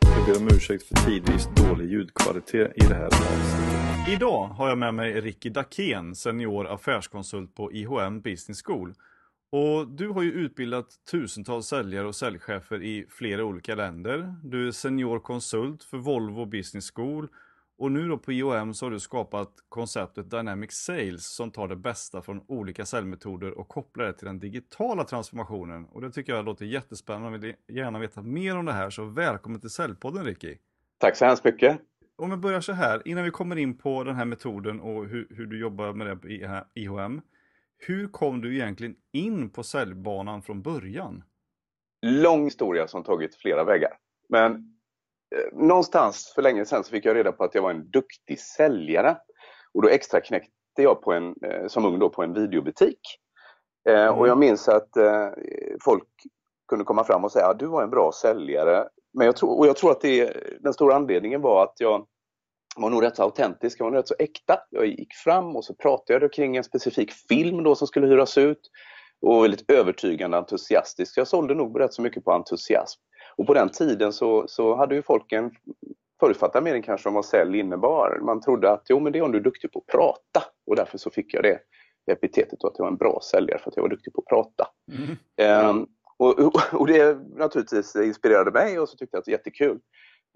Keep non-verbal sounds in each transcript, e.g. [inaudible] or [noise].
Jag ber om ursäkt för tidvis dålig ljudkvalitet i det här avsnittet. Idag har jag med mig Ricky Dackén, senior affärskonsult på IHM Business School. Och du har ju utbildat tusentals säljare och säljchefer i flera olika länder. Du är senior konsult för Volvo Business School och nu då på IOM så har du skapat konceptet Dynamic Sales som tar det bästa från olika säljmetoder och kopplar det till den digitala transformationen. Och det tycker jag låter jättespännande och vill gärna veta mer om det här. Så välkommen till Säljpodden Ricky! Tack så hemskt mycket! Om vi börjar så här, innan vi kommer in på den här metoden och hur, hur du jobbar med det på IHM. Hur kom du egentligen in på säljbanan från början? Lång historia som tagit flera vägar. Men någonstans för länge sedan så fick jag reda på att jag var en duktig säljare. Och då extra knäckte jag på en, eh, som ung då på en videobutik. Eh, mm. Och jag minns att folk kunde komma fram och säga att du var en bra säljare. Men jag tror, och jag tror att det, den stora anledningen var att jag var nog rätt så autentisk, jag var nog rätt så äkta. Jag gick fram och så pratade jag kring en specifik film då som skulle hyras ut och väldigt övertygande entusiastisk. Jag sålde nog rätt så mycket på entusiasm. Och på den tiden så, så hade ju folk en förutfattad mening kanske om vad sälj innebar. Man trodde att jo, men det är om du är duktig på att prata och därför så fick jag det epitetet att jag var en bra säljare för att jag var duktig på att prata. Mm. Um, och, och, det naturligtvis inspirerade mig och så tyckte jag att det var jättekul.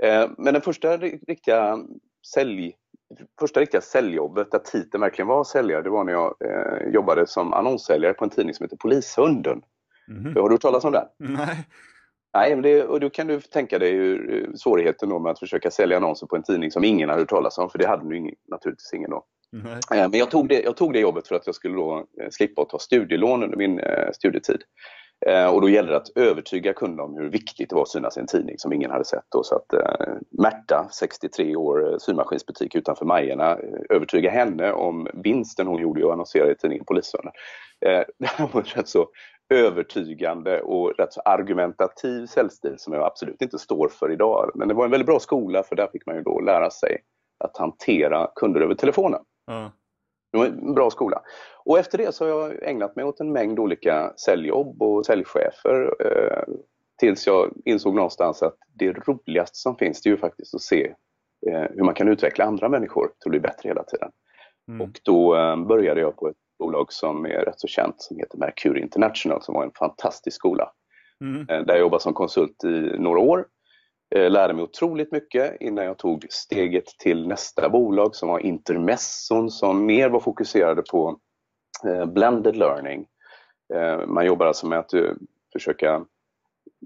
Uh, men den första riktiga sälj första riktiga säljjobbet där titeln verkligen var säljare, det var när jag eh, jobbade som annonssäljare på en tidning som heter Polishunden. Mm. Har du hört talas om den? Nej. Nej, men det, och då kan du tänka dig hur, eh, svårigheten då med att försöka sälja annonser på en tidning som ingen har hört talas om, för det hade ingen, naturligtvis ingen då. Eh, men jag tog, det, jag tog det jobbet för att jag skulle då eh, slippa att ta studielån under min studietid. Och då gällde det att övertyga kunder om hur viktigt det var att synas i en tidning som ingen hade sett. Då. Så att eh, Märta, 63 år, symaskinsbutik utanför Majerna, övertyga henne om vinsten hon gjorde att annonsera i tidningen Polisen. Eh, [laughs] det var rätt så övertygande och rätt så argumentativ säljstil som jag absolut inte står för idag. Men det var en väldigt bra skola för där fick man ju då lära sig att hantera kunder över telefonen. Mm. Det var en bra skola. Och efter det så har jag ägnat mig åt en mängd olika säljjobb och säljchefer eh, tills jag insåg någonstans att det roligaste som finns det är ju faktiskt att se eh, hur man kan utveckla andra människor till att bli bättre hela tiden. Mm. Och då eh, började jag på ett bolag som är rätt så känt som heter Mercury International som var en fantastisk skola. Mm. Eh, där jag jobbade som konsult i några år. Eh, lärde mig otroligt mycket innan jag tog steget till nästa bolag som var Intermesson som mer var fokuserade på eh, blended learning. Man jobbar alltså med att försöka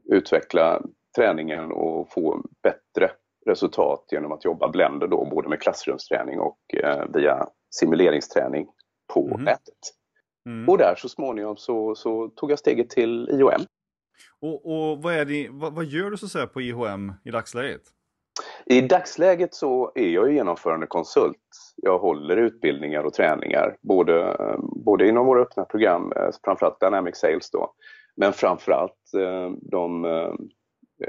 utveckla träningen och få bättre resultat genom att jobba blender då, både med klassrumsträning och via simuleringsträning på mm. nätet. Mm. Och där så småningom så, så, tog jag steget till IOM. Och, och vad, det, vad, vad, gör du så att säga på IHM i dagsläget? I dagsläget så är jag genomförande konsult. Jag håller utbildningar och träningar både, både inom våra öppna program, eh, framförallt Dynamic Sales då, men framförallt eh, de eh,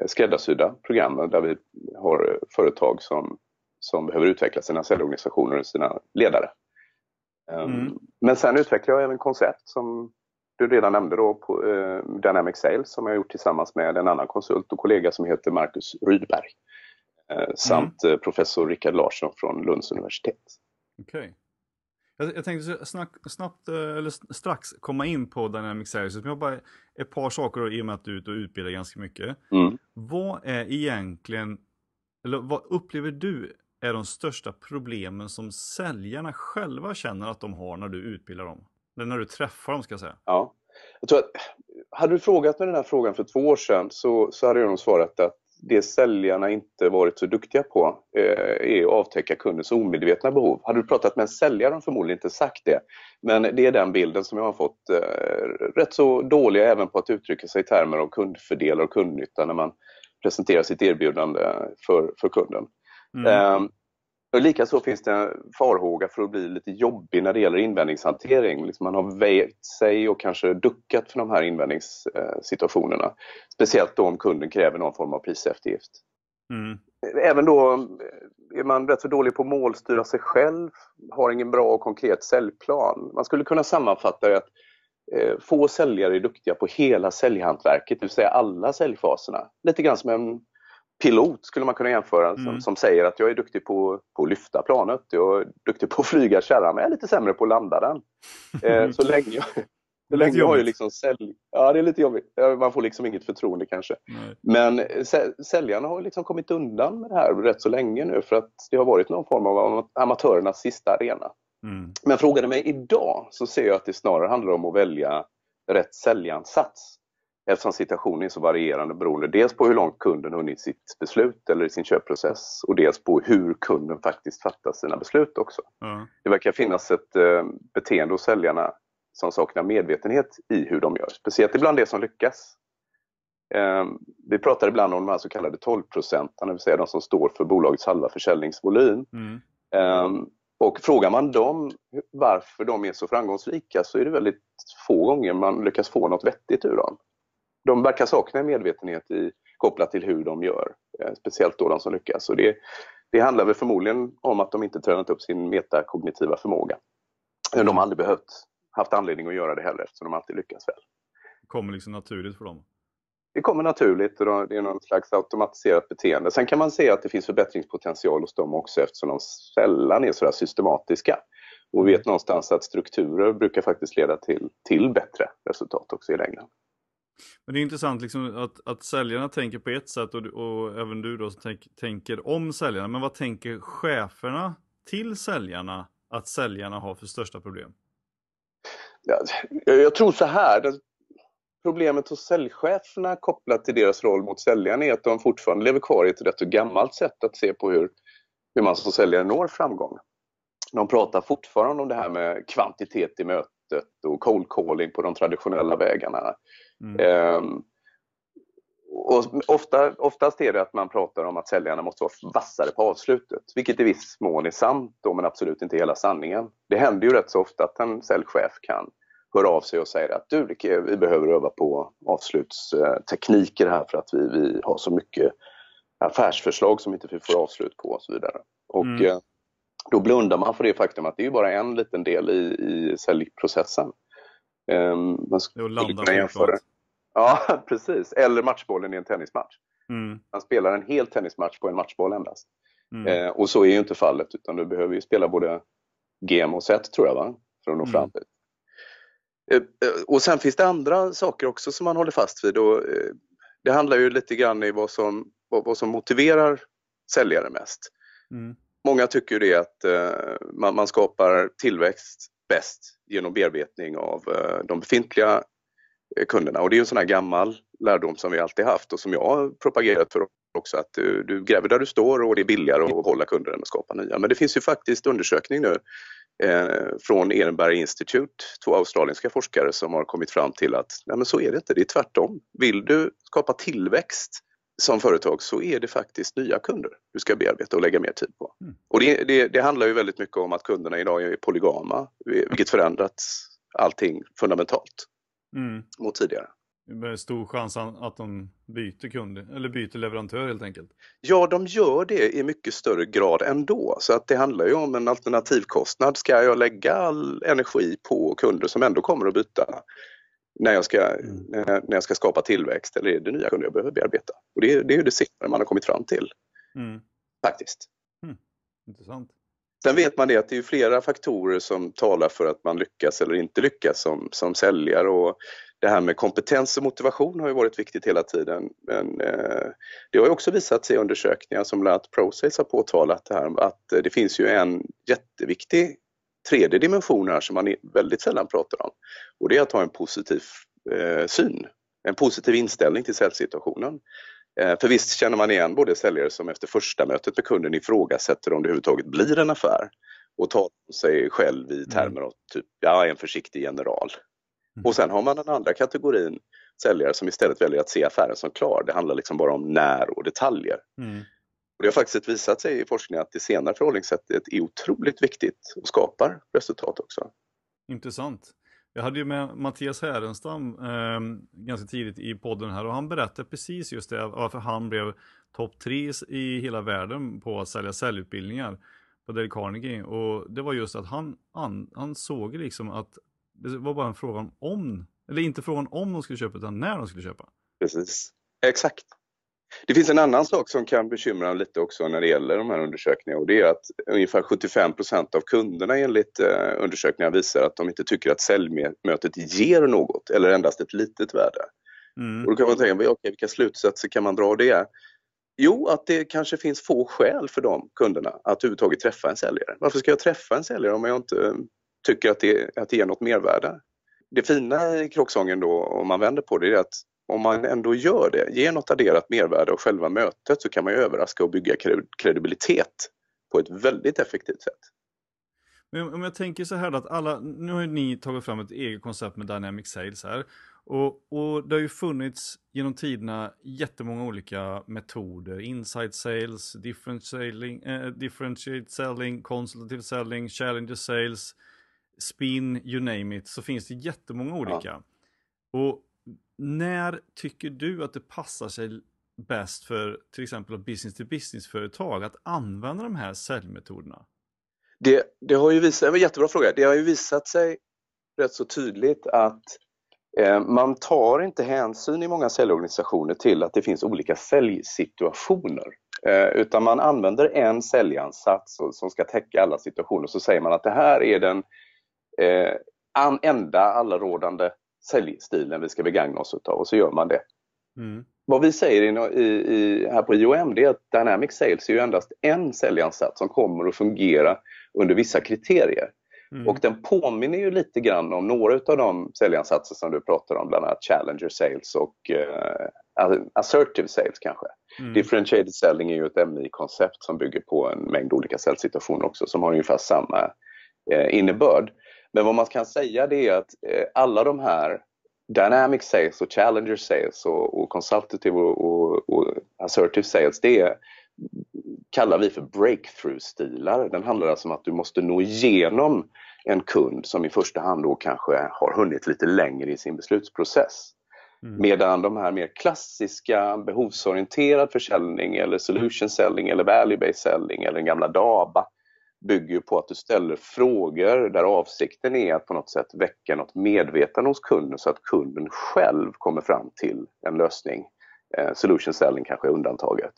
skräddarsydda programmen där vi har företag som, som behöver utveckla sina säljorganisationer och sina ledare. Ehm, mm. Men sen utvecklar jag även koncept som du redan nämnde då på eh, Dynamic Sales som jag gjort tillsammans med en annan konsult och kollega som heter Marcus Rydberg. Eh, samt mm. professor Rickard Larsson från Lunds universitet. Okej. Okay. Jag, jag tänkte snack, snabbt, eller strax komma in på Dynamic Sales, men jag bara ett par saker då, i och med att du är ute och utbildar ganska mycket. Mm. Vad är egentligen, eller vad upplever du är de största problemen som säljarna själva känner att de har när du utbildar dem? Eller när du träffar dem ska jag säga. Ja. Jag tror att, hade du frågat mig den här frågan för två år sedan så, så hade jag nog svarat att det säljarna inte varit så duktiga på eh, är att avtäcka kundens omedvetna behov. Hade du pratat med en säljare har de förmodligen inte sagt det. Men det är den bilden som jag har fått eh, rätt så dåliga även på att uttrycka sig i termer av kundfördelar och kundnytta när man presenterar sitt erbjudande för, för kunden. Mm. Um, Likaså finns det farhåga för att bli lite jobbig när det gäller invändningshantering. Liksom man har vägt sig och kanske duckat för de här invändningssituationerna. Speciellt då om kunden kräver någon form av priseftergift. Mm. Även då är man rätt så dålig på att målstyra sig själv, har ingen bra och konkret säljplan. Man skulle kunna sammanfatta det att eh, få säljare är duktiga på hela säljhantverket, det vill säga alla säljfaserna. Lite grann som en pilot skulle man kunna jämföra mm. som, som, säger att jag är duktig på, på att lyfta planet, jag är duktig på att flyga kärran men jag är lite sämre på att landa den. Eh, så [laughs] länge jag, så länge jag har ju liksom sälj... Ja, det är lite jobbigt. Man får liksom inget förtroende kanske. Nej. Men säljarna har liksom kommit undan med det här rätt så länge nu för att det har varit någon form av amatörernas sista arena. Mm. Men frågar du mig idag så ser jag att det snarare handlar om att välja rätt säljansats eftersom situationen är så varierande beroende dels på hur långt kunden hunnit sitt beslut eller i sin köpprocess och dels på hur kunden faktiskt fattar sina beslut också. Mm. Det verkar finnas ett eh, beteende hos säljarna som saknar medvetenhet i hur de gör, speciellt ibland det som lyckas. Eh, vi pratar ibland om de här så kallade 12 procenten, det vill säga de som står för bolagets halva försäljningsvolym. Mm. Eh, och frågar man dem varför de är så framgångsrika så är det väldigt få gånger man lyckas få något vettigt ur dem de verkar sakna medvetenhet i, kopplat till hur de gör, eh, speciellt då de som lyckas. Och det, det handlar väl förmodligen om att de inte tränat upp sin metakognitiva förmåga. De har aldrig behövt, haft anledning att göra det heller eftersom de alltid lyckas väl. Det kommer liksom naturligt för dem? Det kommer naturligt och det är någon slags automatiserat beteende. Sen kan man se att det finns förbättringspotential hos dem också eftersom de sällan är sådär systematiska. Och vi vet någonstans att strukturer brukar faktiskt leda till, till bättre resultat också i längden. Men det är intressant liksom att, att säljarna tänker på ett sätt och, och även du då tänk, tänker om säljarna. Men vad tänker cheferna till säljarna att säljarna har för största problem? Jag tror så här. Problemet hos säljcheferna kopplat till deras roll mot säljarna är att de fortfarande lever kvar i ett rätt så gammalt sätt att se på hur, hur man som säljare når framgång. De pratar fortfarande om det här med kvantitet i mötet och cold calling på de traditionella vägarna. Mm. Um, och ofta, oftast är det att man pratar om att säljarna måste vara vassare på avslutet, vilket i viss mån är sant då, men absolut inte hela sanningen. Det händer ju rätt så ofta att en säljchef kan höra av sig och säga att du, vi behöver öva på avslutstekniker här för att vi, vi har så mycket affärsförslag som inte vi får avslut på och så vidare. Och mm. Då blundar man för det faktum att det är bara en liten del i, i säljprocessen. Um, man skulle kunna jämföra. Ja, [laughs] precis. Eller matchbollen i en tennismatch. Mm. Man spelar en hel tennismatch på en matchboll endast. Mm. Eh, och så är ju inte fallet, utan du behöver ju spela både game och set, tror jag, va? för att nå mm. fram dit. Eh, eh, och sen finns det andra saker också som man håller fast vid. Och, eh, det handlar ju lite grann i vad som, vad, vad som motiverar säljare mest. Mm. Många tycker det att eh, man, man, skapar tillväxt bäst genom bearbetning av eh, de befintliga eh, kunderna. Och det är en sån här gammal lärdom som vi alltid haft och som jag har propagerat för också att du, du gräver där du står och det är billigare att hålla kunder än att skapa nya. Men det finns ju faktiskt undersökning nu eh, från Ehrenberg Institute, två australienska forskare som har kommit fram till att nej men så är det inte, det är tvärtom. Vill du skapa tillväxt som företag så är det faktiskt nya kunder du ska bearbeta och lägga mer tid på. Mm. Och det, det, det, handlar ju väldigt mycket om att kunderna idag är polygama, vilket förändrat allting fundamentalt mm. mot tidigare. Det är stor chans att de byter kund eller byter leverantör helt enkelt. Ja, de gör det i mycket större grad ändå. Så att det handlar ju om en alternativkostnad. Ska jag lägga all energi på kunder som ändå kommer att byta när jag ska, mm. när jag ska skapa tillväxt eller är det nya kunder jag behöver bearbeta? Och det, det är ju det senare man har kommit fram till. Mm. Faktiskt. Mm. Intressant. Sen vet man det att det är flera faktorer som talar för att man lyckas eller inte lyckas som, som säljare och det här med kompetens och motivation har ju varit viktigt hela tiden. Men eh, det har ju också visat sig i undersökningar som bland annat Prosales har påtalat det här att det finns ju en jätteviktig tredje dimension här som man väldigt sällan pratar om. Och det är att ha en positiv eh, syn, en positiv inställning till säljsituationen. Eh, för visst känner man igen både säljare som efter första mötet med kunden ifrågasätter om det överhuvudtaget blir en affär och tar sig själv i termer av typ, ja, en försiktig general. Mm. Och sen har man den andra kategorin säljare som istället väljer att se affären som klar. Det handlar liksom bara om när och detaljer. Mm. Och det har faktiskt visat sig i forskningen att det senare förhållningssättet är otroligt viktigt och skapar resultat också. Intressant. Jag hade ju med Mattias Härenstam eh, ganska tidigt i podden här och han berättade precis just det varför han blev topp tre i hela världen på att sälja säljutbildningar på Dale Carnegie och det var just att han, han, han såg liksom att Det var bara en fråga om, eller inte frågan om de skulle köpa utan när de skulle köpa. Precis, exakt. Det finns en annan sak som kan bekymra lite också när det gäller de här undersökningarna och det är att ungefär 75% av kunderna enligt eh, undersökningar visar att de inte tycker att säljmötet ger något eller endast ett litet värde. Mm. Och då kan man tänka, okay, vilka slutsatser kan man dra av det? Jo, att det kanske finns få skäl för de kunderna att överhuvudtaget träffa en säljare. Varför ska jag träffa en säljare om jag inte tycker att det, att det ger något mervärde? Det fina i kråksången då, om man vänder på det, är att om man ändå gör det, ger något adderat mervärde av själva mötet så kan man överraska och bygga kredibilitet på ett väldigt effektivt sätt. Men om jag tänker så här att alla, nu har ni tagit fram ett eget koncept med Dynamic Sales här. Och, och det har ju funnits genom tiderna jättemånga olika metoder. Inside sales, eh, differentiate selling, consultative selling, challenger sales, spin, you name it. Så finns det jättemånga olika. Ja. Och när tycker du att det passar sig bäst för till exempel business to business-företag att använda de här säljmetoderna? Det, det har ju visat, en jättebra fråga. Det har ju visat sig rätt så tydligt att eh, man tar inte hänsyn i många säljorganisationer till att det finns olika säljsituationer. Eh, utan man använder en säljansats som ska täcka alla situationer. Så säger man att det här är den eh, enda allrådande säljstilen vi ska begagna oss utav och så gör man det. Mm. Vad vi säger i, i, här på IOM det är att Dynamic Sales är ju endast en säljansats som kommer att fungera under vissa kriterier. Mm. Och den påminner ju lite grann om några av de säljansatser som du pratar om, bland annat Challenger Sales och uh, Assertive Sales kanske. Mm. Differentiated Selling är ju ett MI-koncept som bygger på en mängd olika säljsituationer också som har ungefär samma uh, innebörd. Men vad man kan säga det är att uh, alla de här Dynamic Sales och Challenger Sales och, och Consultative och, och, och Assertive Sales, det är kallar vi för breakthrough-stilar. Den handlar alltså om att du måste nå igenom en kund som i första hand då kanske har hunnit lite längre i sin beslutsprocess. Mm. Medan de här mer klassiska behovsorienterad försäljning eller solution selling eller value-based selling eller den gamla DABA bygger på att du ställer frågor där avsikten är att på något sätt väcka något medvetande hos kunden så att kunden själv kommer fram till en lösning. Eh, solution selling kanske är undantaget.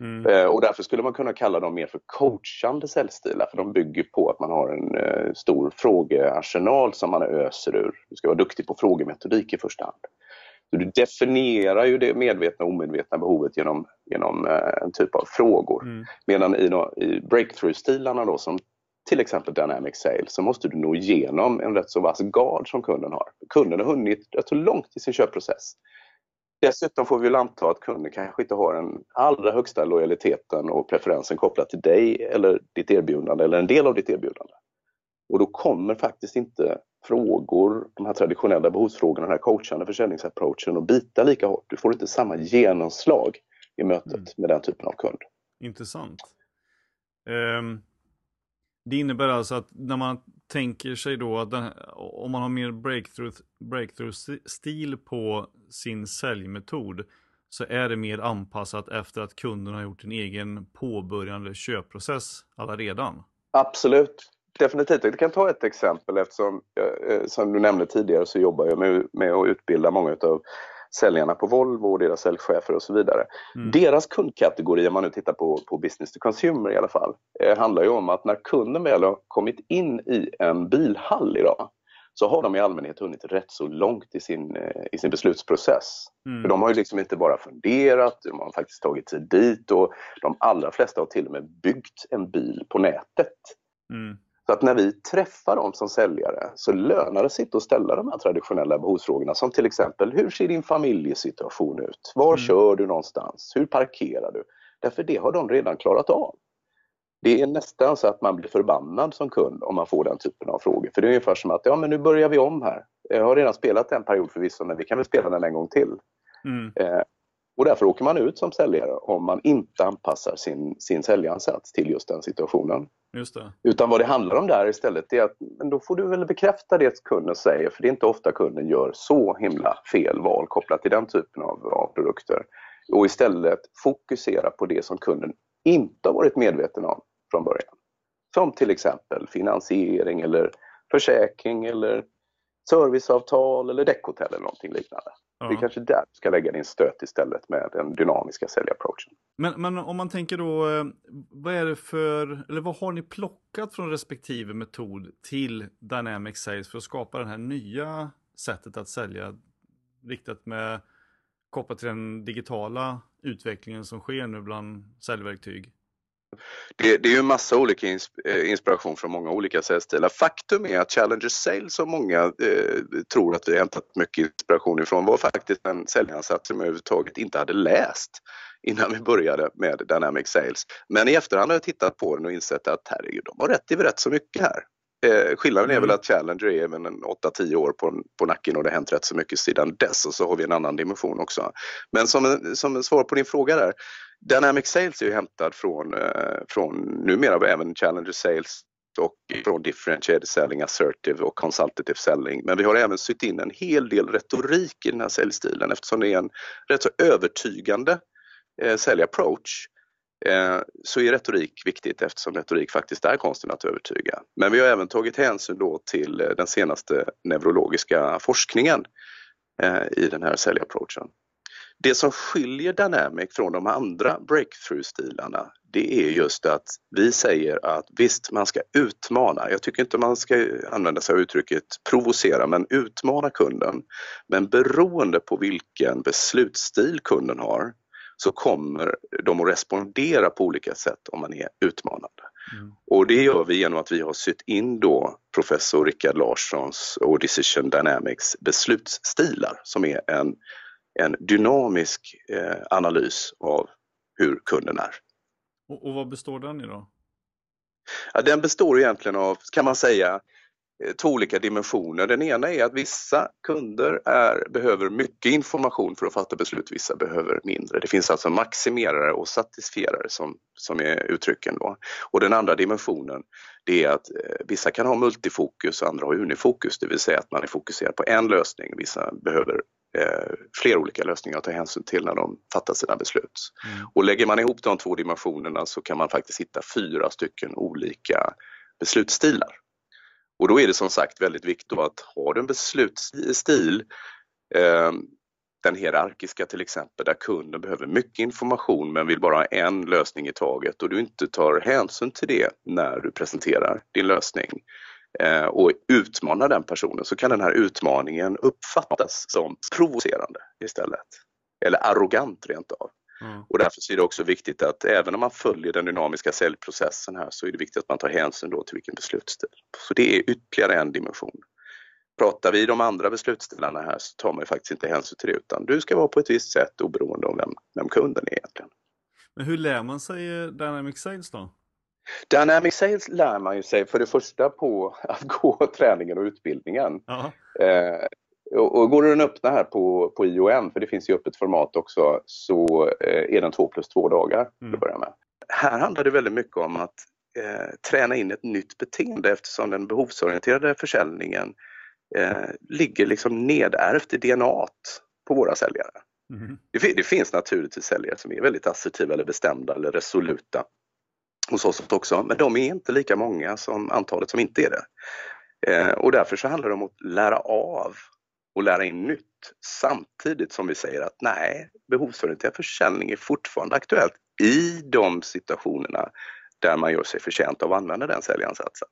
Mm. Eh, och därför skulle man kunna kalla dem mer för coachande säljstilar för de bygger på att man har en eh, stor frågearsenal som man öser ur. Du ska vara duktig på frågemetodik i första hand. Så du definierar ju det medvetna och omedvetna behovet genom, genom eh, en typ av frågor. Mm. Medan i, i breakthrough-stilarna då som till exempel Dynamic Sales så måste du nå igenom en rätt så vass gard som kunden har. Kunden har hunnit rätt så långt i sin köpprocess. Dessutom får vi väl anta att kunden kanske inte har den allra högsta lojaliteten och preferensen kopplat till dig eller ditt erbjudande eller en del av ditt erbjudande. Och då kommer faktiskt inte frågor, de här traditionella behovsfrågorna, den här coachande försäljningsapproachen att bita lika hårt. Du får inte samma genomslag i mötet mm. med den typen av kund. Intressant. Um, det innebär alltså att när man tänker sig då att den, om man har mer breakthrough, breakthrough-stil på sin säljmetod så är det mer anpassat efter att kunden har gjort en egen påbörjande köpprocess alla redan. Absolut, definitivt. Jag kan ta ett exempel eftersom, eh, som du nämnde tidigare, så jobbar jag med, med att utbilda många av säljarna på Volvo och deras säljchefer och så vidare. Mm. Deras kundkategori, om man nu tittar på, på business to consumer i alla fall, eh, handlar ju om att när kunden väl har kommit in i en bilhall idag så har de i allmänhet hunnit rätt så långt i sin, eh, i sin beslutsprocess. Mm. För de har ju liksom inte bara funderat, de har faktiskt tagit sig dit och de allra flesta har till och med byggt en bil på nätet. Mm. Så att när vi träffar dem som säljare så lönar det sig inte att ställa de här traditionella behovsfrågorna som till exempel hur ser din familjesituation ut? Var mm. kör du någonstans? Hur parkerar du? Därför det har de redan klarat av. Det är nästan så att man blir förbannad som kund om man får den typen av frågor. För det är ungefär som att ja men nu börjar vi om här. Jag har redan spelat en period förvisso men vi kan väl spela den en gång till. Mm. Och därför åker man ut som säljare om man inte anpassar sin, sin säljansats till just den situationen. Just det. Utan vad det handlar om där istället är att men då får du väl bekräfta det kunden säger för det är inte ofta kunden gör så himla fel val kopplat till den typen av, av produkter. Och istället fokusera på det som kunden inte har varit medveten om från början. Som till exempel finansiering eller försäkring eller serviceavtal eller däckhotell eller någonting liknande. Ja. Det är kanske där du ska lägga din stöt istället med den dynamiska säljapproachen. Men, men om man tänker då, eh, vad är det för, eller vad har ni plockat från respektive metod till Dynamic Sales för att skapa det här nya sättet att sälja riktat med kopplat till den digitala utvecklingen som sker nu bland säljverktyg? Det, det, är ju en massa olika eh, inspiration från många olika säljstilar. Faktum är att Challenger Sales som många eh, tror att vi hämtat mycket inspiration ifrån var faktiskt en säljansats som jag överhuvudtaget inte hade läst innan vi började med Dynamic Sales. Men i efterhand har jag tittat på den och insett att herregud, de har rätt i rätt så mycket här. Eh, skillnaden är väl mm. att Challenger är även en 8-10 år på, på nacken och det har hänt rätt så mycket sedan dess och så har vi en annan dimension också. Men som, som svar på din fråga där, Dynamic Sales är ju hämtad från, eh, från numera även Challenger Sales och från differentiated selling, assertive och consultative selling. Men vi har även sytt in en hel del retorik i den här säljstilen eftersom det är en rätt så övertygande eh, säljapproach eh, så är retorik viktigt eftersom retorik faktiskt är konsten att övertyga. Men vi har även tagit hänsyn då till eh, den senaste neurologiska forskningen eh, i den här säljapproachen. Det som skiljer Dynamic från de andra breakthrough-stilarna det är just att vi säger att visst, man ska utmana. Jag tycker inte man ska använda sig av uttrycket provocera, men utmana kunden. Men beroende på vilken beslutsstil kunden har så kommer de att respondera på olika sätt om man är utmanande. Mm. Och det gör vi genom att vi har sytt in då professor Rickard Larssons och Decision Dynamics beslutsstilar som är en en dynamisk eh, analys av hur kunden är. Och, och vad består den i då? Ja, den består egentligen av, kan man säga, eh, två olika dimensioner. Den ena är att vissa kunder är, behöver mycket information för att fatta beslut, vissa behöver mindre. Det finns alltså maximerare och satisfierare som, som är uttrycken. Då. Och den andra dimensionen det är att eh, vissa kan ha multifokus och andra har unifokus, det vill säga att man är fokuserad på en lösning. Vissa behöver eh, flera olika lösningar att ta hänsyn till när de fattar sina beslut. Mm. Och lägger man ihop de två dimensionerna så kan man faktiskt hitta fyra stycken olika beslutsstilar. Och då är det som sagt väldigt viktigt att ha en beslutsstil eh, den hierarkiska till exempel, där kunden behöver mycket information men vill bara ha en lösning i taget och du inte tar hänsyn till det när du presenterar din lösning och utmanar den personen så kan den här utmaningen uppfattas som provocerande istället. Eller arrogant rent av. Mm. Och därför är det också viktigt att även om man följer den dynamiska säljprocessen här så är det viktigt att man tar hänsyn då till vilken beslutsstil. Så det är ytterligare en dimension. Pratar vi de andra beslutsdelarna här så tar man ju faktiskt inte hänsyn till det utan du ska vara på ett visst sätt oberoende av vem, vem kunden är egentligen. Men hur lär man sig Dynamic Sales då? Dynamic Sales lär man ju sig för det första på [laughs] att gå träningen och utbildningen. Eh, och, och går den öppna här på, på IOM, för det finns ju öppet format också, så eh, är den två plus två dagar mm. att börja med. Här handlar det väldigt mycket om att eh, träna in ett nytt beteende eftersom den behovsorienterade försäljningen eh, ligger liksom nedärvt i DNA på våra säljare. Mm. Det, det, finns naturligtvis säljare som är väldigt assertiva eller bestämda eller resoluta hos oss också, men de är inte lika många som antalet som inte är det. Eh, och därför så handlar det om att lära av och lära in nytt samtidigt som vi säger att nej, behovsorienterad försäljning är fortfarande aktuellt i de situationerna där man gör sig förtjänt av att använda den säljansatsen.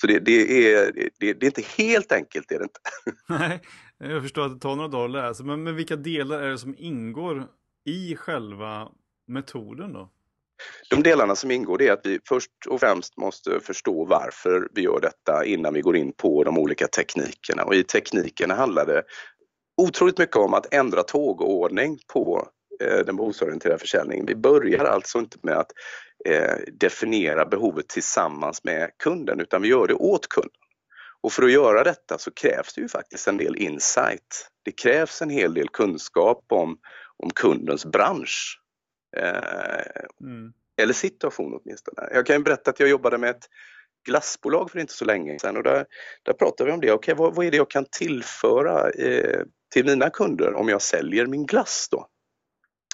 Så det, det, är, det, det, är inte helt enkelt, är det inte. [laughs] Nej, jag förstår att det tar några dagar att läsa. men, men vilka delar är det som ingår i själva metoden då? De delarna som ingår är att vi först och främst måste förstå varför vi gör detta innan vi går in på de olika teknikerna. Och i teknikerna handlar det otroligt mycket om att ändra tågordning på eh, den behovsorienterade försäljningen. Vi börjar alltså inte med att eh, definiera behovet tillsammans med kunden utan vi gör det åt kunden. Och för att göra detta så krävs det ju faktiskt en del insight. Det krävs en hel del kunskap om, om kundens bransch. Eh, mm. Eller situation åtminstone. Jag kan berätta att jag jobbade med ett glassbolag för inte så länge sedan och där, där pratade vi om det. Okej, vad, vad är det jag kan tillföra eh, till mina kunder om jag säljer min glass då?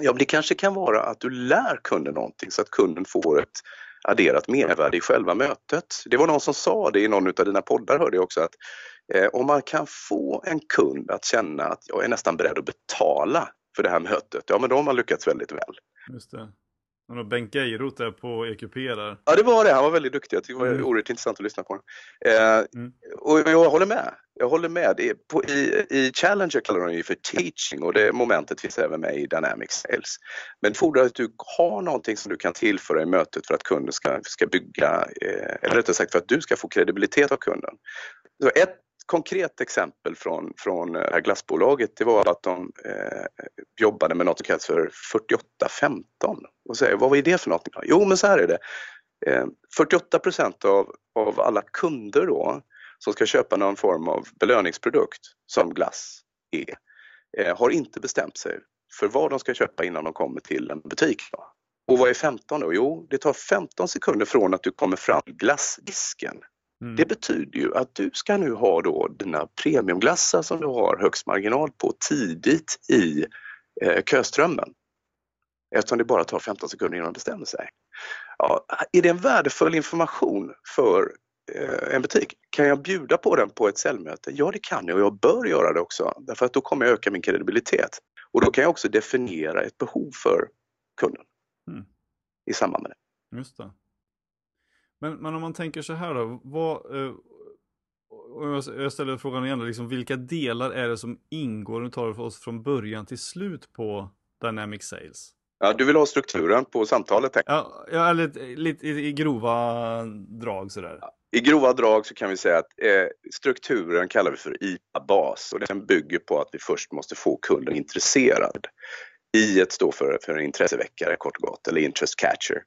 Ja, det kanske kan vara att du lär kunden någonting så att kunden får ett adderat mervärde i själva mötet. Det var någon som sa det i någon av dina poddar hörde jag också att Eh, om man kan få en kund att känna att jag är nästan beredd att betala för det här mötet, ja men då har man lyckats väldigt väl. Just det. Och Bengt Geiroth där på EQP där. Ja, det var det. Han var väldigt duktig. Jag tycker det var mm. oerhört intressant att lyssna på honom. Eh, mm. Och jag håller med. Jag håller med. På, i, I Challenger kallar de det för teaching och det momentet finns även med i Dynamic Sales. Men det fordrar att du har någonting som du kan tillföra i mötet för att kunden ska, ska bygga, eh, eller rättare sagt för att du ska få kredibilitet av kunden. Så ett konkret exempel från, från eh, det här glassbolaget det var att de eh, jobbade med något som kallas för 4815. Och säger, vad är det för något? Jo, men så här är det. Eh, 48 procent av, av alla kunder då som ska köpa någon form av belöningsprodukt som glass är, eh, har inte bestämt sig för vad de ska köpa innan de kommer till en butik. Då. Och vad är 15 då? Jo, det tar 15 sekunder från att du kommer fram till glassdisken Mm. Det betyder ju att du ska nu ha då dina premiumglassar som du har högst marginal på tidigt i eh, köströmmen. Eftersom det bara tar 15 sekunder innan de bestämmer sig. Ja, är det en värdefull information för eh, en butik? Kan jag bjuda på den på ett säljmöte? Ja, det kan jag och jag bör göra det också därför att då kommer jag öka min kredibilitet. Och då kan jag också definiera ett behov för kunden mm. i samband med det. Just det. Men, men om man tänker så här då, vad, eh, jag ställer frågan igen, liksom, vilka delar är det som ingår, nu tar det för oss från början till slut på Dynamic Sales? Ja, du vill ha strukturen på samtalet? Ja, ja lite, lite i, i grova drag sådär. Ja, I grova drag så kan vi säga att eh, strukturen kallar vi för IPA-bas och den bygger på att vi först måste få kunden intresserad. I står för, för en intresseväckare kort och gott, eller interest catcher.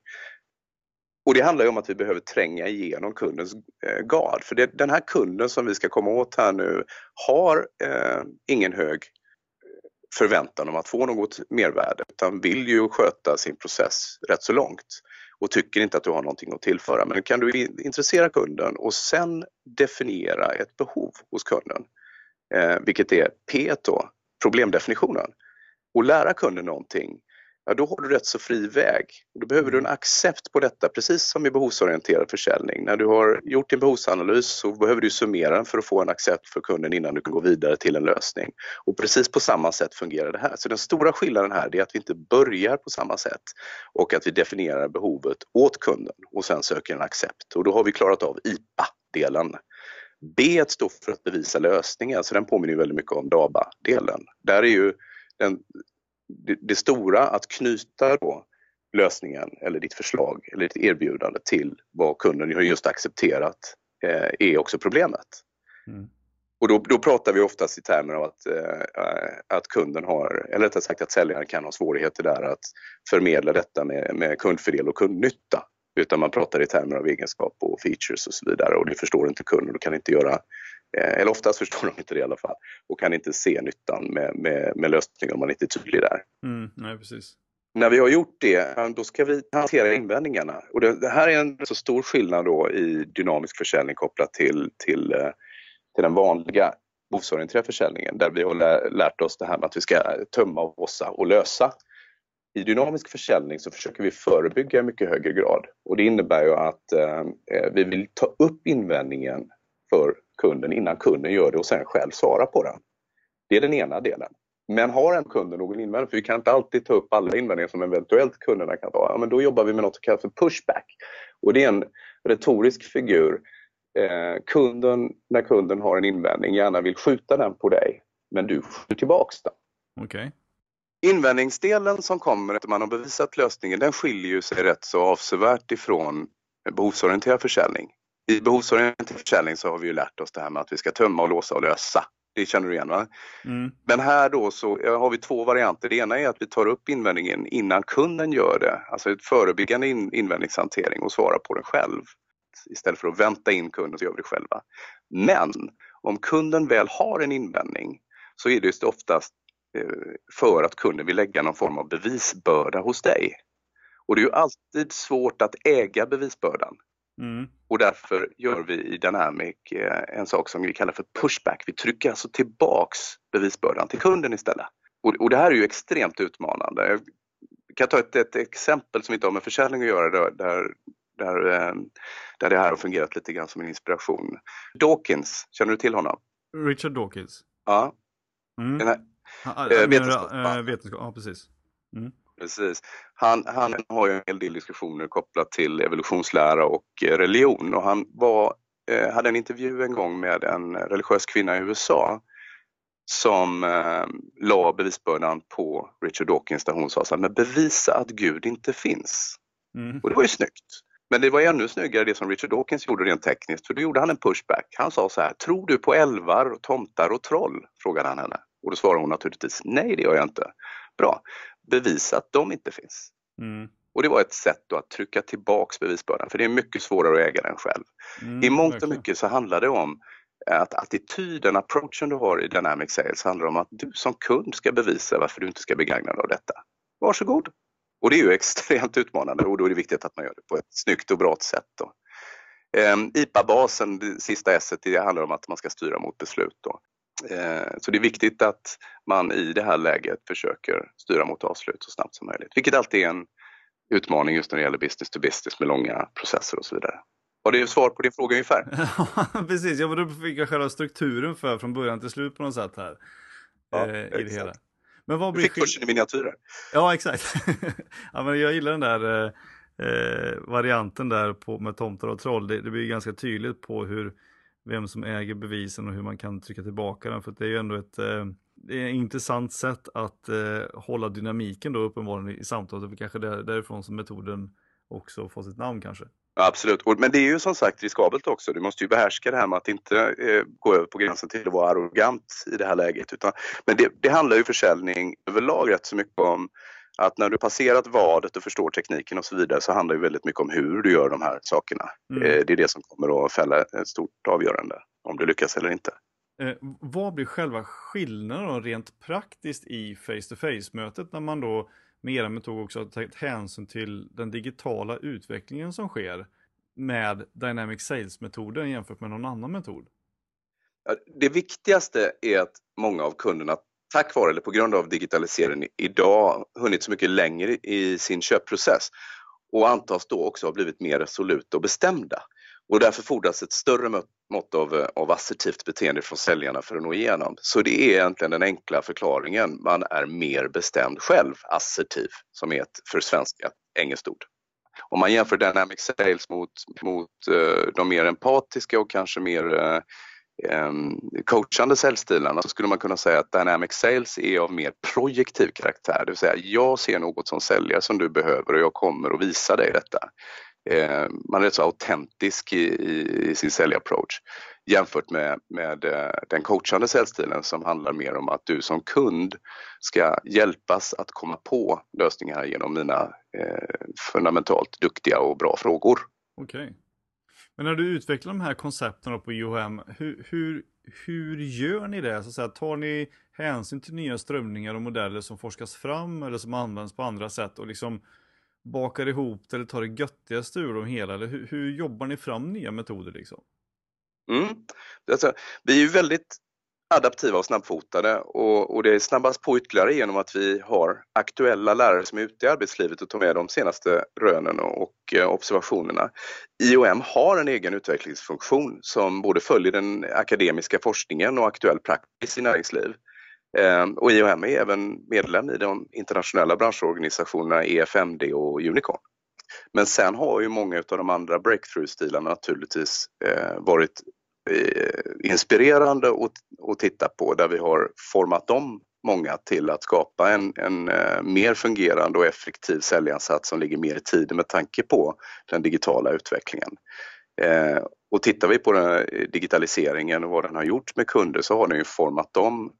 Och det handlar ju om att vi behöver tränga igenom kundens eh, gard. För det, den här kunden som vi ska komma åt här nu har eh, ingen hög eh, förväntan om att få något mervärde utan vill ju sköta sin process rätt så långt och tycker inte att du har någonting att tillföra. Men kan du intressera kunden och sen definiera ett behov hos kunden, eh, vilket är P då, problemdefinitionen, och lära kunden någonting ja då har du rätt så fri väg. Då behöver du en mm. accept på detta, precis som i behovsorienterad försäljning. När du har gjort din behovsanalys så behöver du summera den för att få en accept för kunden innan du kan gå vidare till en lösning. Och precis på samma sätt fungerar det här. Så den stora skillnaden här är att vi inte börjar på samma sätt och att vi definierar behovet åt kunden och sen söker en accept. Och då har vi klarat av IPA-delen. B står för att bevisa lösningen, så den påminner väldigt mycket om DABA-delen. Där är ju den det, det stora att knyta då lösningen eller ditt förslag eller ditt erbjudande till vad kunden har just accepterat eh, är också problemet. Mm. Och då, då, pratar vi oftast i termer av att, eh, att kunden har, eller rättare sagt att säljaren kan ha svårigheter där att förmedla detta med, med kundfördel och kundnytta. Utan man pratar i termer av egenskap och features och så vidare och det förstår inte kunden och kan inte göra eller oftast förstår de inte det i alla fall och kan inte se nyttan med, med, med lösningen om man inte är tydlig där. Mm, nej, precis. När vi har gjort det, då ska vi hantera invändningarna. Och det, det här är en så stor skillnad då i dynamisk försäljning kopplat till, till, eh, till den vanliga behovsorienterade försäljningen där vi har lärt oss det här med att vi ska tömma, och och lösa. I dynamisk försäljning så försöker vi förebygga i mycket högre grad och det innebär ju att eh, eh vi vill ta upp invändningen för kunden innan kunden gör det och sen själv svara på den. Det är den ena delen. Men har en kund någon invändning, för vi kan inte alltid ta upp alla invändningar som eventuellt kunderna kan ha, ja, men då jobbar vi med något som kallas för pushback. Och det är en retorisk figur. Eh, kunden, när kunden har en invändning, gärna vill skjuta den på dig, men du skjuter tillbaks den. Okay. Invändningsdelen som kommer efter man har bevisat lösningen, den skiljer sig rätt så avsevärt ifrån behovsorienterad försäljning. I behovsorienterad försäljning så har vi ju lärt oss det här med att vi ska tömma och låsa och lösa. Det känner du igen va? Mm. Men här då så har vi två varianter. Det ena är att vi tar upp invändningen innan kunden gör det. Alltså ett förebyggande in invändningshantering och svarar på den själv. Istället för att vänta in kunden så gör vi det själva. Men om kunden väl har en invändning så är det oftast eh, för att kunden vill lägga någon form av bevisbörda hos dig. Och det är ju alltid svårt att äga bevisbördan. Mm. Och därför gör vi i Dynamic eh, en sak som vi kallar för pushback. Vi trycker alltså tillbaks bevisbördan till kunden istället. Och, och det här är ju extremt utmanande. Jag kan ta ett, ett exempel som inte har med försäljning att göra där, där, där, eh, där det här har fungerat lite grann som en inspiration. Dawkins, känner du till honom? Richard Dawkins? Ja. Mm. Den här, ha, äh, vetenskap. Äh, vetenskap. Ja, precis. Mm. Precis. Han, han har ju en hel del diskussioner kopplat till evolutionslära och religion och han var, eh, hade en intervju en gång med en religiös kvinna i USA som eh, la bevisbördan på Richard Dawkins där hon sa så här, men bevisa att Gud inte finns. Mm. Och det var ju snyggt. Men det var ännu snyggare det som Richard Dawkins gjorde rent tekniskt, för då gjorde han en pushback. Han sa så här, tror du på älvar, tomtar och troll? frågade han henne. Och då svarade hon naturligtvis, nej det gör jag inte. Bra, bevisa att de inte finns. Mm. Och det var ett sätt att trycka tillbaks bevisbördan, för det är mycket svårare att äga den själv. Mm, I mångt och mycket så handlar det om att attityden, approachen du har i Dynamic Sales handlar om att du som kund ska bevisa varför du inte ska begagna dig av detta. Varsågod! Och det är ju [laughs] extremt utmanande och då är det viktigt att man gör det på ett snyggt och bra sätt. Då. Ehm, IPA-basen, det sista S, det handlar om att man ska styra mot beslut. Då. Ehm, så det är viktigt att man i det här läget försöker styra mot avslut så snabbt som möjligt, vilket alltid är en utmaning just när det gäller business to business med långa processer och så vidare. Var det svar på din fråga ungefär? [laughs] Ja, precis. Ja, men då fick jag själva strukturen för från början till slut på något sätt här. Ja, eh, i det hela. Men vad blir du fick kursen i miniatyrer. Ja, exakt. [laughs] ja, men jag gillar den där eh, eh, varianten där på, med tomtar och troll. Det, det blir ganska tydligt på hur vem som äger bevisen och hur man kan trycka tillbaka den. För det är ju ändå ett eh, det är ett intressant sätt att eh, hålla dynamiken då uppenbarligen i samtalet. Det är kanske därifrån som metoden också får sitt namn kanske. Absolut, men det är ju som sagt riskabelt också. Du måste ju behärska det här med att inte eh, gå över på gränsen till att vara arrogant i det här läget. Utan, men det, det handlar ju försäljning överlag rätt så mycket om att när du passerat vadet och förstår tekniken och så vidare så handlar det väldigt mycket om hur du gör de här sakerna. Mm. Eh, det är det som kommer att fälla ett stort avgörande om du lyckas eller inte. Eh, vad blir själva skillnaden rent praktiskt i face-to-face-mötet när man då med era metoder också har tagit hänsyn till den digitala utvecklingen som sker med Dynamic Sales-metoden jämfört med någon annan metod? Det viktigaste är att många av kunderna tack vare eller på grund av digitaliseringen idag hunnit så mycket längre i sin köpprocess och antas då också ha blivit mer resoluta och bestämda. Och därför fordras ett större mått av, av assertivt beteende från säljarna för att nå igenom. Så det är egentligen den enkla förklaringen. Man är mer bestämd själv, assertiv, som är ett för svenska engelskt ord. Om man jämför Dynamic Sales mot, mot eh, de mer empatiska och kanske mer eh, Ehm, coachande säljstilarna så skulle man kunna säga att Dynamic Sales är av mer projektiv karaktär. Det vill säga, jag ser något som säljare som du behöver och jag kommer att visa dig detta. Ehm, man är rätt så autentisk i, i, i sin säljapproach jämfört med, med eh, den coachande säljstilen som handlar mer om att du som kund ska hjälpas att komma på lösningar genom mina eh, fundamentalt duktiga och bra frågor. Okej. Okay. Men när du utvecklar de här koncepten på IOM, hur, hur, hur gör ni det? Så att säga, tar ni hänsyn till nya strömningar och modeller som forskas fram eller som används på andra sätt och liksom bakar ihop det eller tar det göttigaste ur dem hela? Eller hur, hur jobbar ni fram nya metoder liksom? Mm. Alltså, vi är ju väldigt adaptiva och snabbfotade och, och det snabbas på ytterligare genom att vi har aktuella lärare som är ute i arbetslivet och tar med de senaste rönen och, och eh, observationerna. IOM har en egen utvecklingsfunktion som både följer den akademiska forskningen och aktuell praxis i näringsliv. Ehm, och IOM är även medlem i de internationella branschorganisationerna EFMD och Unicorn. Men sen har ju många av de andra breakthrough-stilarna naturligtvis eh, varit Eh, inspirerande att titta på där vi har format om många till att skapa en, en eh, mer fungerande och effektiv säljansats som ligger mer i tiden med tanke på den digitala utvecklingen. Eh, och tittar vi på den digitaliseringen och vad den har gjort med kunder så har den ju format om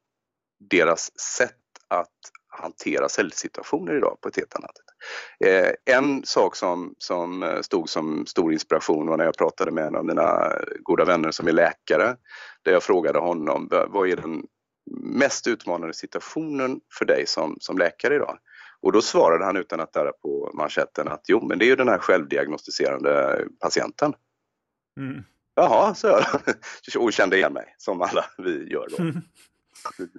deras sätt att hantera säljsituationer idag på ett helt annat sätt. Eh, en sak som, som stod som stor inspiration var när jag pratade med en av mina goda vänner som är läkare, där jag frågade honom vad är den mest utmanande situationen för dig som, som läkare idag? Och då svarade han utan att darra på manschetten att jo, men det är ju den här självdiagnostiserande patienten. Mm. Jaha, så jag. [laughs] Och kände igen mig, som alla vi gör då. [laughs]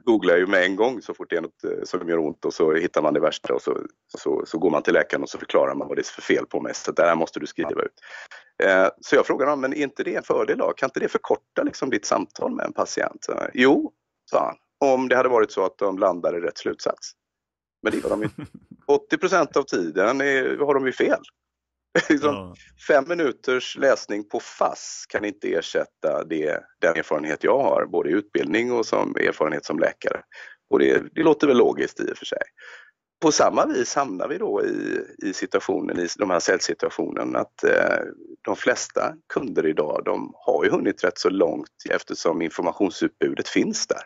googlar ju med en gång så fort det är något eh, som gör ont och så hittar man det värsta och så, så, så går man till läkaren och så förklarar man vad det är för fel på mig. Så det här måste du skriva ut. Eh, så jag frågade honom, men är inte det en fördel då? Kan inte det förkorta liksom ditt samtal med en patient? Jo, sa han, om det hade varit så att de landade i rätt slutsats. Men det gör de inte. [laughs] 80 procent av tiden är, har de ju fel. [laughs] liksom, ja. Fem minuters läsning på FASS kan inte ersätta det, den erfarenhet jag har, både i utbildning och som erfarenhet som läkare. Och det, det låter väl logiskt i och för sig. På samma vis hamnar vi då i, i situationen, i de här säljsituationen att eh, de flesta kunder idag, de har ju hunnit rätt så långt eftersom informationsutbudet finns där.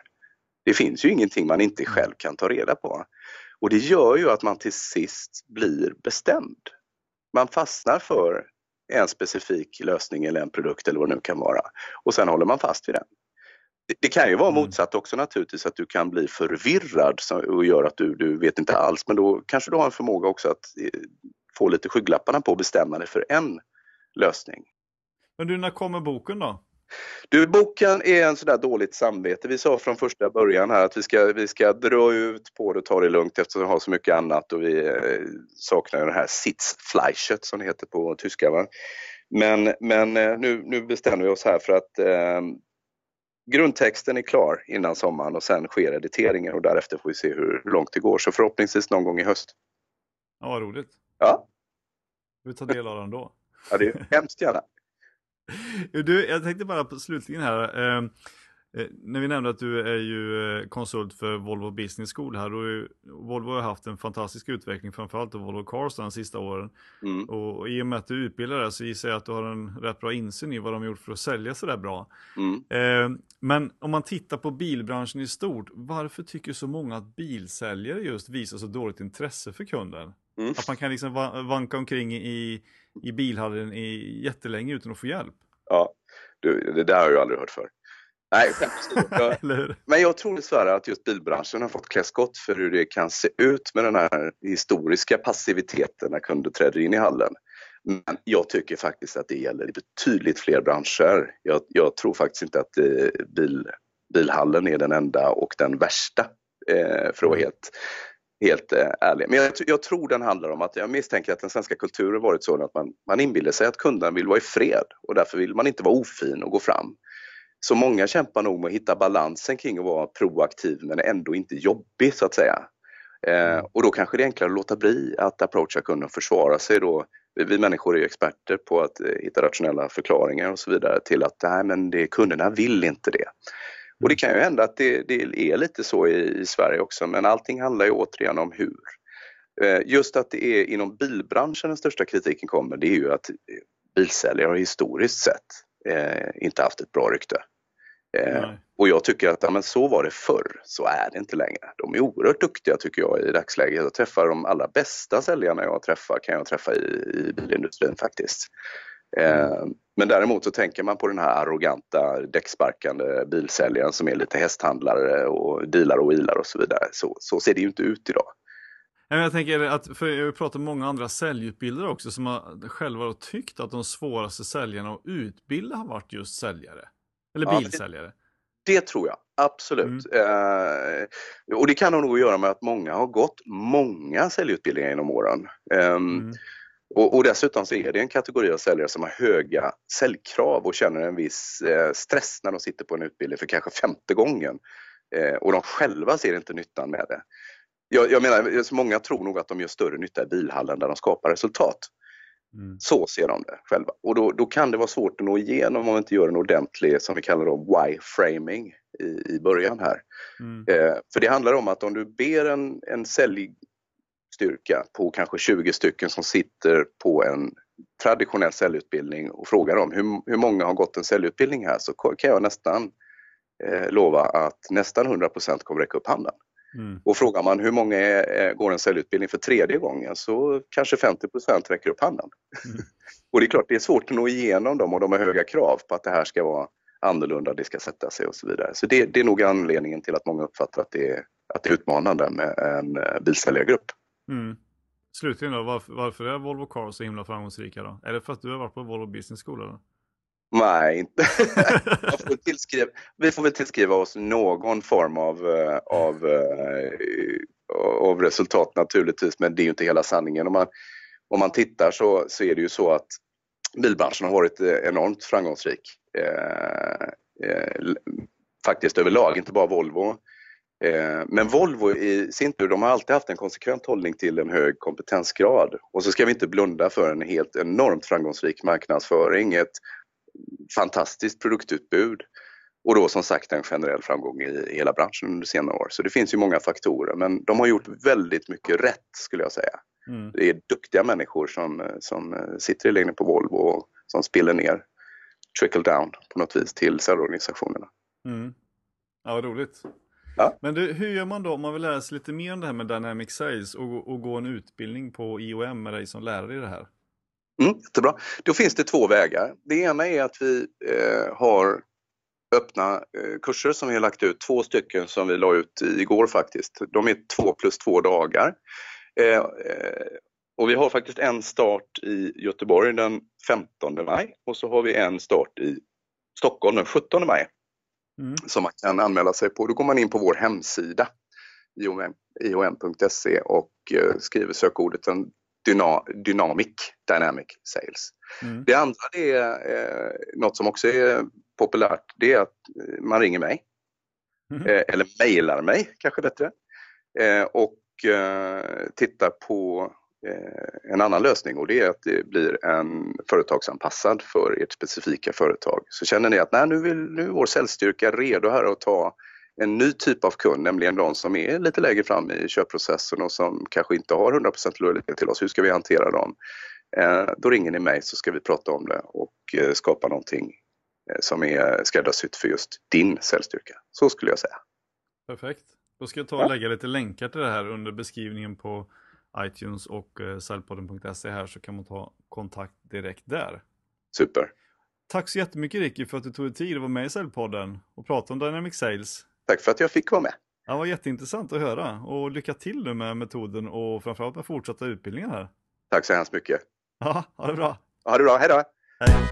Det finns ju ingenting man inte själv kan ta reda på. Och det gör ju att man till sist blir bestämd. Man fastnar för en specifik lösning eller en produkt eller vad det nu kan vara. Och sen håller man fast vid den. Det kan ju vara mm. motsatt också naturligtvis, att du kan bli förvirrad och gör att du, du vet inte alls, men då kanske du har en förmåga också att eh, få lite skygglapparna på och bestämma dig för en lösning. Men du, när kommer boken då? Du, boken är en sådär dåligt samvete. Vi sa från första början här att vi ska, vi ska dra ut på det och ta det lugnt eftersom vi har så mycket annat och vi eh, saknar det här Sitzfleischet som det heter på tyska. Va? Men, men eh, nu, nu bestämmer vi oss här för att eh, grundtexten är klar innan sommaren och sen sker editeringen och därefter får vi se hur, hur långt det går. Så förhoppningsvis någon gång i höst. Ja, vad roligt. Ja. Vi tar del av den då. Ja, det är hemskt gärna. Du, jag tänkte bara på slutligen här. Eh, eh, när vi nämnde att du är ju eh, konsult för Volvo Business School här. Och Volvo har haft en fantastisk utveckling, framförallt av Volvo Cars de sista åren. Mm. Och, och i och med att du utbildar där så gissar jag att du har en rätt bra insyn i vad de har gjort för att sälja sådär bra. Mm. Eh, men om man tittar på bilbranschen i stort, varför tycker så många att bilsäljare just visar så dåligt intresse för kunden? Mm. Att man kan liksom vanka omkring i, i bilhallen i jättelänge utan att få hjälp. Ja, du, det där har jag aldrig hört för. Nej, [laughs] jag, Men jag tror dessvärre att just bilbranschen har fått klä skott för hur det kan se ut med den här historiska passiviteten när kunder träder in i hallen. Men jag tycker faktiskt att det gäller i betydligt fler branscher. Jag, jag tror faktiskt inte att eh, bil, bilhallen är den enda och den värsta, eh, för att vara mm. helt helt eh, ärlig. Men jag, jag, tror den handlar om att jag misstänker att den svenska kulturen varit sådan att man, man inbillar sig att kunden vill vara i fred och därför vill man inte vara ofin och gå fram. Så många kämpar nog med att hitta balansen kring att vara proaktiv men ändå inte jobbig så att säga. Eh, mm. och då kanske det är enklare att låta bli att approacha kunden och försvara sig då. Vi människor är experter på att eh, hitta rationella förklaringar och så vidare till att nej men det, kunderna vill inte det. Och det kan ju hända att det, det är lite så i, i, Sverige också, men allting handlar ju återigen om hur. Eh, just att det är inom bilbranschen den största kritiken kommer, det är ju att bilsäljare har historiskt sett eh, inte haft ett bra rykte. Eh, och jag tycker att ja, men så var det förr, så är det inte längre. De är oerhört duktiga tycker jag i dagsläget. Jag träffar de allra bästa säljarna jag träffar kan jag träffa i, i bilindustrin faktiskt. Eh, men däremot så tänker man på den här arroganta däcksparkande bilsäljaren som är lite hästhandlare och dealar och wheelar och så vidare. Så, så ser det ju inte ut idag. Jag tänker att, för jag pratar med många andra säljutbildare också som har själva tyckt att de svåraste säljarna att utbilda har varit just säljare. Eller ja, bilsäljare. Det, det, tror jag, absolut. Mm. Eh, och det kan nog göra med att många har gått många säljutbildningar genom åren. Eh, mm. Och, och, dessutom så är det en kategori av säljare som har höga säljkrav och känner en viss eh, stress när de sitter på en utbildning för kanske femte gången. Eh, och de själva ser inte nyttan med det. Jag, jag menar, många tror nog att de gör större nytta i bilhallen där de skapar resultat. Mm. Så ser de det själva. Och då, då, kan det vara svårt att nå igenom om man inte gör en ordentlig, som vi kallar då, why-framing i, i början här. Mm. Eh, för det handlar om att om du ber en, en sälj, styrka på kanske 20 stycken som sitter på en traditionell säljutbildning och frågar dem hur, hur många har gått en säljutbildning här så kan jag nästan eh, lova att nästan 100% kommer räcka upp handen. Mm. Och frågar man hur många är, går en säljutbildning för tredje gången så kanske 50 räcker upp handen. Mm. [laughs] och det är klart, det är svårt att nå igenom dem och de har höga krav på att det här ska vara annorlunda, det ska sätta sig och så vidare. Så det, det är nog anledningen till att många uppfattar att det är, att det är utmanande med en eh, bilsäljargrupp. Mm. Slutligen då, varför, varför, är Volvo Cars så himla framgångsrika då? Är det för att du har varit på Volvo Business School eller? Nej, inte. [laughs] får tillskriva, vi får väl tillskriva oss någon form av, eh, av, eh, av resultat naturligtvis, men det är ju inte hela sanningen. Om man, om man tittar så, så är det ju så att bilbranschen har varit enormt framgångsrik. Eh, eh, faktiskt överlag, inte bara Volvo. Eh, men Volvo i sin tur, de har alltid haft en konsekvent hållning till en hög kompetensgrad. Och så ska vi inte blunda för en helt enormt framgångsrik marknadsföring, ett fantastiskt produktutbud och då som sagt en generell framgång i hela branschen under senare år. Så det finns ju många faktorer men de har gjort väldigt mycket rätt skulle jag säga. Mm. Det är duktiga människor som, som sitter i ledningen på Volvo och som spiller ner trickle down på något vis till säljorganisationerna. Mm. Ja, vad roligt. Ja. Men du, hur gör man då om man vill lära sig lite mer om det här med Dynamic Sales och, och gå en utbildning på IOM med dig som lärare i det här? Mm, jättebra. Då finns det två vägar. Det ena är att vi eh, har öppna eh, kurser som vi har lagt ut, två stycken som vi la ut igår faktiskt. De är två plus två dagar. Eh, eh, och vi har faktiskt en start i Göteborg den 15 maj och så har vi en start i Stockholm den 17 maj. Mm. Som man kan anmäla sig på. Då går man in på vår hemsida iom.se och skriver sökordet Dynamic Dynamic Sales. Mm. Det andra är eh, något som också är populärt, det är att man ringer mig. Mm. Eh, eller mejlar mig kanske bättre. Eh, och eh, tittar på eh, en annan lösning och det är att det blir en företagsanpassad för ert specifika företag. Så känner ni att nej, nu, vill, nu är vår säljstyrka redo här att ta en ny typ av kund, nämligen de som är lite lägre fram i köpprocessen och som kanske inte har 100% lojalitet till oss. Hur ska vi hantera dem? Eh, då ringer ni mig så ska vi prata om det och eh, skapa någonting eh, som är skräddarsytt för just din säljstyrka. Så skulle jag säga. Perfekt. Då ska jag ta och lägga lite länkar till det här under beskrivningen på iTunes och säljpodden.se här så kan man ta kontakt direkt där. Super. Tack så jättemycket Ricky för att du tog dig tid att vara med i Säljpodden och prata om Dynamic Sales. Tack för att jag fick vara med. det var jätteintressant att höra och lycka till nu med metoden och framförallt med fortsatta utbildningar här. Tack så hemskt mycket. Ja, ha det bra. Ha det bra, hej då. Hej.